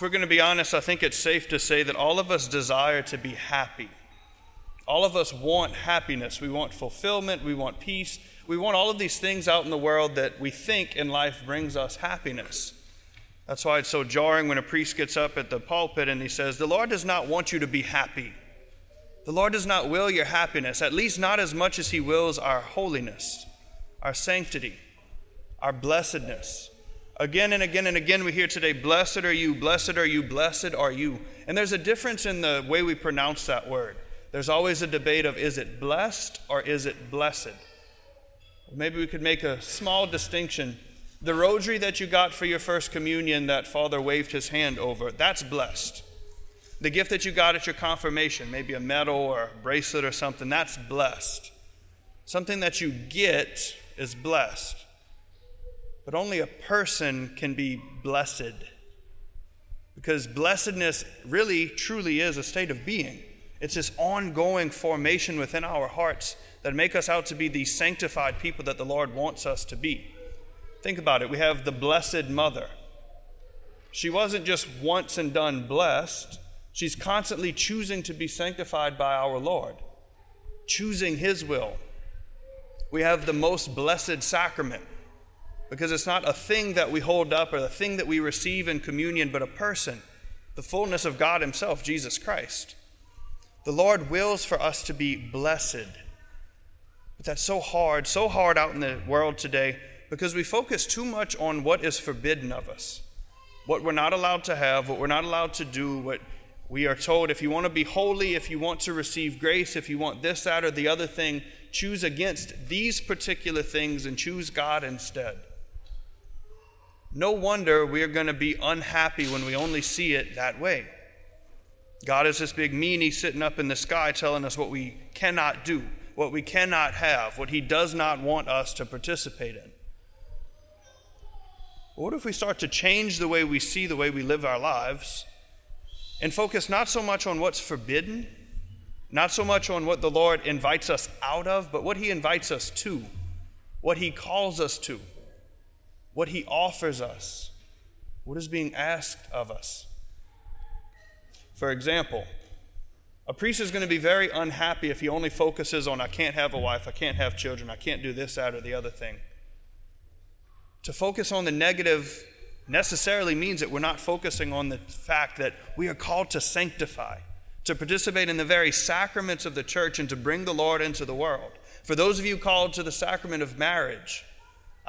If we're going to be honest, I think it's safe to say that all of us desire to be happy. All of us want happiness. We want fulfillment. We want peace. We want all of these things out in the world that we think in life brings us happiness. That's why it's so jarring when a priest gets up at the pulpit and he says, The Lord does not want you to be happy. The Lord does not will your happiness, at least not as much as He wills our holiness, our sanctity, our blessedness. Again and again and again, we hear today, Blessed are you, blessed are you, blessed are you. And there's a difference in the way we pronounce that word. There's always a debate of is it blessed or is it blessed? Maybe we could make a small distinction. The rosary that you got for your first communion that Father waved his hand over, that's blessed. The gift that you got at your confirmation, maybe a medal or a bracelet or something, that's blessed. Something that you get is blessed. But only a person can be blessed. Because blessedness really, truly is a state of being. It's this ongoing formation within our hearts that make us out to be the sanctified people that the Lord wants us to be. Think about it. We have the Blessed Mother. She wasn't just once and done blessed, she's constantly choosing to be sanctified by our Lord, choosing His will. We have the most blessed sacrament because it's not a thing that we hold up or a thing that we receive in communion, but a person, the fullness of God Himself, Jesus Christ. The Lord wills for us to be blessed. But that's so hard, so hard out in the world today because we focus too much on what is forbidden of us, what we're not allowed to have, what we're not allowed to do, what we are told if you want to be holy, if you want to receive grace, if you want this, that, or the other thing, choose against these particular things and choose God instead. No wonder we are going to be unhappy when we only see it that way. God is this big meanie sitting up in the sky telling us what we cannot do, what we cannot have, what He does not want us to participate in. But what if we start to change the way we see the way we live our lives and focus not so much on what's forbidden, not so much on what the Lord invites us out of, but what He invites us to, what He calls us to, what He offers us, what is being asked of us? For example, a priest is going to be very unhappy if he only focuses on, I can't have a wife, I can't have children, I can't do this, that, or the other thing. To focus on the negative necessarily means that we're not focusing on the fact that we are called to sanctify, to participate in the very sacraments of the church, and to bring the Lord into the world. For those of you called to the sacrament of marriage,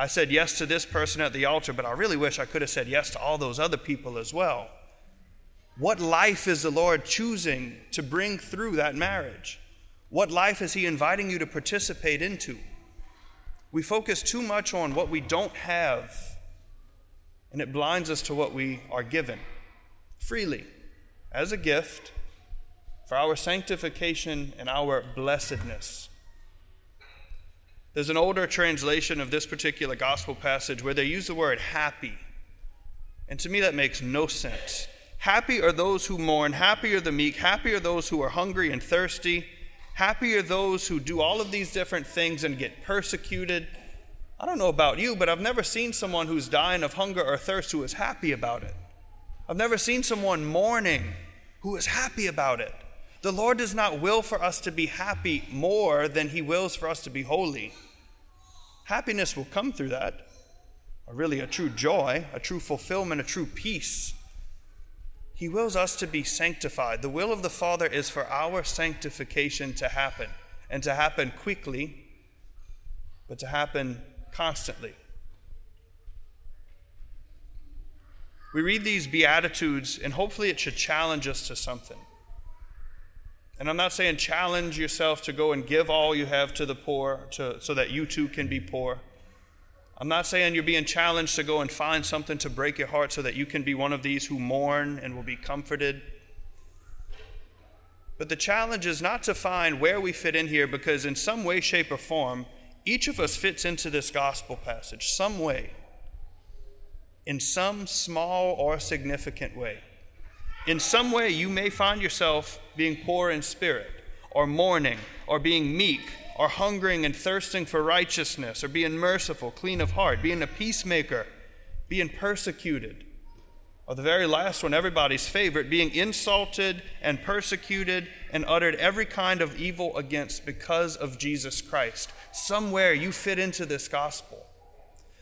I said yes to this person at the altar, but I really wish I could have said yes to all those other people as well. What life is the Lord choosing to bring through that marriage? What life is He inviting you to participate into? We focus too much on what we don't have, and it blinds us to what we are given freely as a gift for our sanctification and our blessedness. There's an older translation of this particular gospel passage where they use the word happy. And to me, that makes no sense. Happy are those who mourn, happy are the meek, happy are those who are hungry and thirsty, happy are those who do all of these different things and get persecuted. I don't know about you, but I've never seen someone who's dying of hunger or thirst who is happy about it. I've never seen someone mourning who is happy about it. The Lord does not will for us to be happy more than He wills for us to be holy. Happiness will come through that, or really a true joy, a true fulfillment, a true peace. He wills us to be sanctified. The will of the Father is for our sanctification to happen, and to happen quickly, but to happen constantly. We read these Beatitudes, and hopefully it should challenge us to something. And I'm not saying challenge yourself to go and give all you have to the poor to, so that you too can be poor. I'm not saying you're being challenged to go and find something to break your heart so that you can be one of these who mourn and will be comforted. But the challenge is not to find where we fit in here because, in some way, shape, or form, each of us fits into this gospel passage, some way, in some small or significant way. In some way, you may find yourself being poor in spirit, or mourning, or being meek, or hungering and thirsting for righteousness, or being merciful, clean of heart, being a peacemaker, being persecuted, Or the very last one, everybody's favorite, being insulted and persecuted and uttered every kind of evil against because of Jesus Christ. Somewhere you fit into this gospel.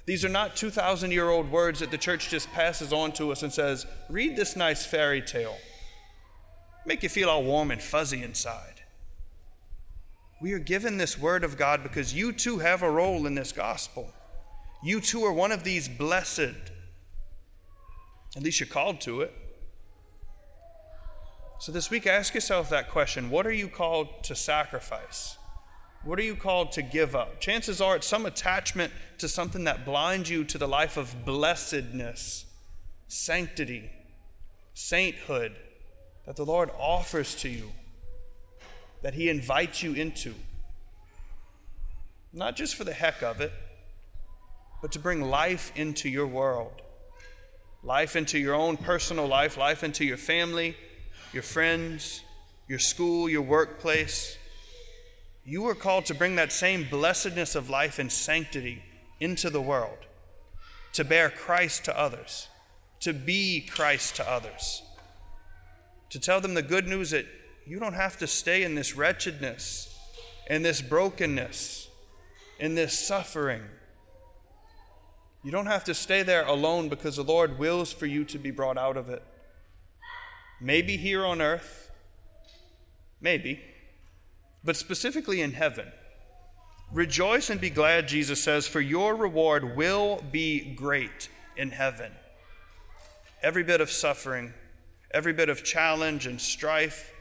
These are not 2,000 year old words that the church just passes on to us and says, read this nice fairy tale. Make you feel all warm and fuzzy inside. We are given this word of God because you too have a role in this gospel. You too are one of these blessed. At least you're called to it. So this week, ask yourself that question What are you called to sacrifice? What are you called to give up? Chances are it's some attachment to something that blinds you to the life of blessedness, sanctity, sainthood that the Lord offers to you, that He invites you into. Not just for the heck of it, but to bring life into your world, life into your own personal life, life into your family, your friends, your school, your workplace you were called to bring that same blessedness of life and sanctity into the world, to bear Christ to others, to be Christ to others, to tell them the good news that you don't have to stay in this wretchedness, in this brokenness, in this suffering. You don't have to stay there alone because the Lord wills for you to be brought out of it. Maybe here on earth, maybe but specifically in heaven. Rejoice and be glad, Jesus says, for your reward will be great in heaven. Every bit of suffering, every bit of challenge and strife,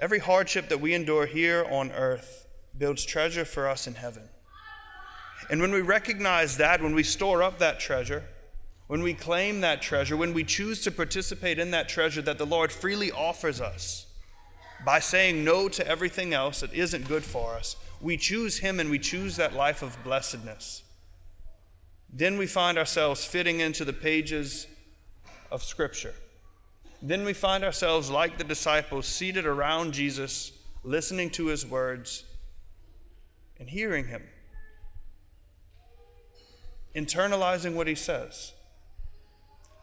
every hardship that we endure here on earth builds treasure for us in heaven. And when we recognize that, when we store up that treasure, when we claim that treasure, when we choose to participate in that treasure that the Lord freely offers us, by saying no to everything else that isn't good for us, we choose Him and we choose that life of blessedness. Then we find ourselves fitting into the pages of Scripture. Then we find ourselves like the disciples, seated around Jesus, listening to His words and hearing Him, internalizing what He says,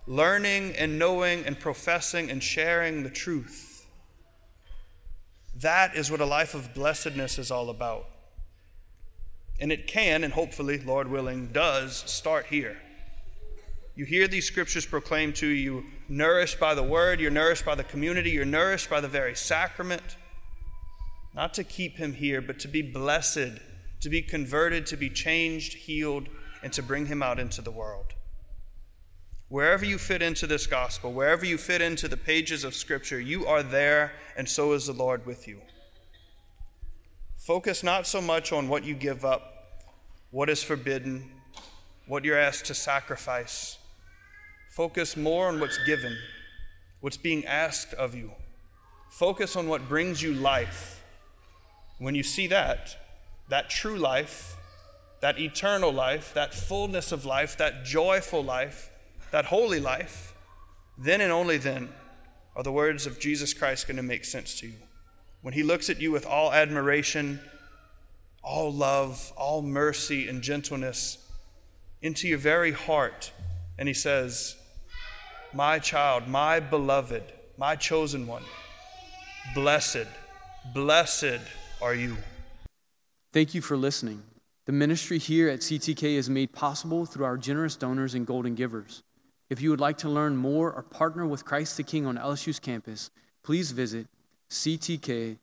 learning and knowing and professing and sharing the truth that is what a life of blessedness is all about. And it can, and hopefully, Lord willing, does start here. You hear these scriptures proclaimed to you, nourished by the word, you're nourished by the community, you're nourished by the very sacrament. Not to keep him here, but to be blessed, to be converted, to be changed, healed, and to bring him out into the world. Wherever you fit into this gospel, wherever you fit into the pages of Scripture, you are there, and so is the Lord with you. Focus not so much on what you give up, what is forbidden, what you're asked to sacrifice. Focus more on what's given, what's being asked of you. Focus on what brings you life. When you see that, that true life, that eternal life, that fullness of life, that joyful life, that holy life, then and only then are the words of Jesus Christ going to make sense to you. When he looks at you with all admiration, all love, all mercy and gentleness into your very heart, and he says, My child, my beloved, my chosen one, blessed, blessed are you. Thank you for listening. The ministry here at CTK is made possible through our generous donors and golden givers. If you would like to learn more or partner with Christ the King on LSU's campus, please visit ctklsu.org.